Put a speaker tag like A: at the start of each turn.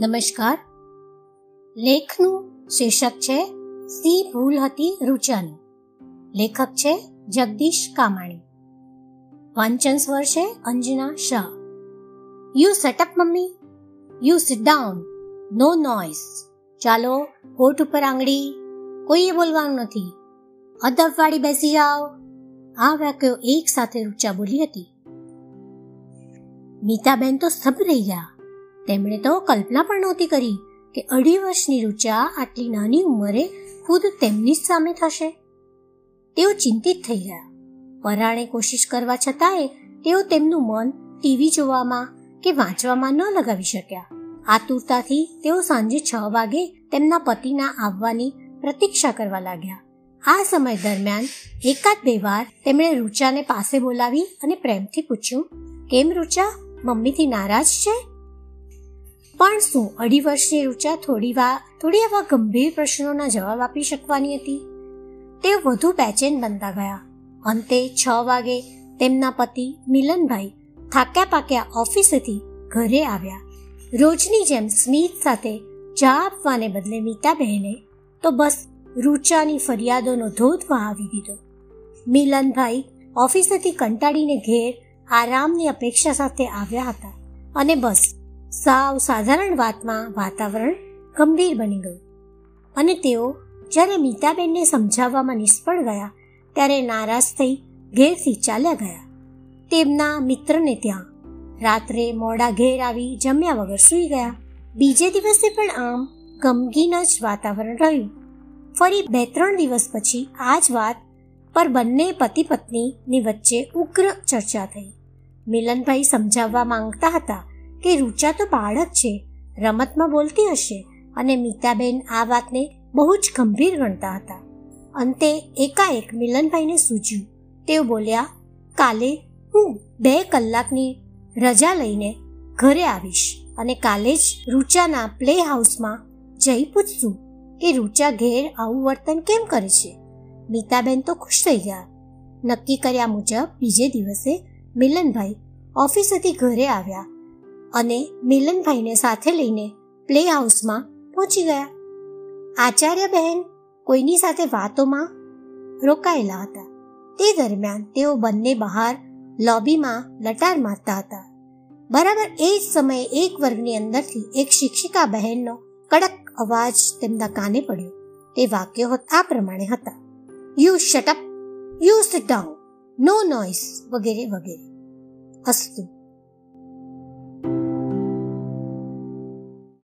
A: નમસ્કાર. લેખનું શીર્ષક છે સી ભૂલ હતી રૂચાની. લેખક છે જગદીશ કામાણી. વાંચન સ્વર છે Anjana Shah. You setup mummy. You sit down. No noise ચાલો હોઠ ઉપર આંગળી. કોઈએ બોલવાનું નથી. અદબ વાળી બેસી જાઓ. આ વાક્યો એક સાથે રૂચા બોલી હતી. મીતાબેન તો સ્તભ રહી ગયા. તેમણે તો કલ્પના પણ નહોતી કરી કે અઢી વર્ષની રૂચા આટલી નાની ઉંમરે ખુદ તેમની જ સામે થશે. તેઓ ચિંતિત થઈ ગયા. પરાણે કોશિશ કરવા છતાંય તેઓ તેમનું મન ટીવી જોવામાં કે વાંચવામાં ન લગાવી શક્યા. આતુરતાથી તેઓ સાંજે છ વાગે તેમના પતિના આવવાની પ્રતીક્ષા કરવા લાગ્યા. આ સમય દરમિયાન એકાદ બે વાર તેમણે રૂચાને પાસે બોલાવી અને પ્રેમથી પૂછ્યું, કેમ રૂચા મમ્મીથી નારાજ છે? પણ શું અઢી વર્ષની ઋચા થોડી વાર થોડી આવા ગંભીર પ્રશ્નોના જવાબ આપી શકવાની હતી? તે વધુ બેચેન બનતા ગયા. અંતે છ વાગે તેમના પતિ મિલનભાઈ થાક્યા પાક્યા ઓફિસેથી ઘરે આવ્યા. રોજની જેમ સ્મિત સાથે ચા આપવાને બદલે મીતાબહેને તો બસ રૂચાની ફરિયાદોનો ધોધ વહાવી દીધો. મિલનભાઈ ઓફિસેથી કંટાળીને ઘેર આરામની અપેક્ષા સાથે આવ્યા હતા અને બસ સાવ સાધારણ વાતમાં વાતાવરણ ગંભીર બની ગયું. અને તેઓ જ્યારે મીતાબેનને સમજાવવામાં નિષ્ફળ ગયા, ત્યારે નારાજ થઈ ઘેરથી ચાલ્યા ગયા. તેમના મિત્રને ત્યાં રાત્રે મોડા ઘેર આવી જમ્યા વગર સૂઈ ગયા. બીજે દિવસે પણ આમ ગમગીન જ વાતાવરણ રહ્યું. ફરી બે ત્રણ દિવસ પછી આ જ વાત પર બંને પતિ પત્નીની વચ્ચે ઉગ્ર ચર્ચા થઈ. મિલનભાઈ સમજાવવા માંગતા હતા કે રૂચા તો બાળક છે, રમતમાં બોલતી હશે અને મીતાબેન આ વાતને બહુ જ ગંભીર ગણતા હતા. અંતે એકાએક મિલનભાઈને સૂજ્યું. તેઓ બોલ્યા, કાલે હું બે કલાકની રજા લઈને ઘરે આવીશ અને કાલે જ રૂચાના પ્લે હાઉસમાં જઈ પૂછશું કે રૂચા ઘેર આવું વર્તન કેમ કરે છે. મીતાબેન તો ખુશ થઈ ગયા. નક્કી કર્યા મુજબ બીજે દિવસે મિલનભાઈ ઓફિસેથી ઘરે આવ્યા અને મિલનભાઈને સાથે લઈને પ્લે હાઉસમાં પહોંચી ગયા. આચાર્ય બહેન કોઈની સાથે વાતોમાં રોકાયેલા હતા. તે દરમિયાન તેઓ બંને બહાર લોબીમાં લટાર મારતા હતા. બરાબર એ જ સમયે એક વર્ગની અંદરથી એક શિક્ષિકા બહેનનો કડક અવાજ તેમના કાને પડ્યો. તે વાક્યો આ પ્રમાણે હતા. You shut up you sit down no noise વગેરે વગેરે. અસ્તુ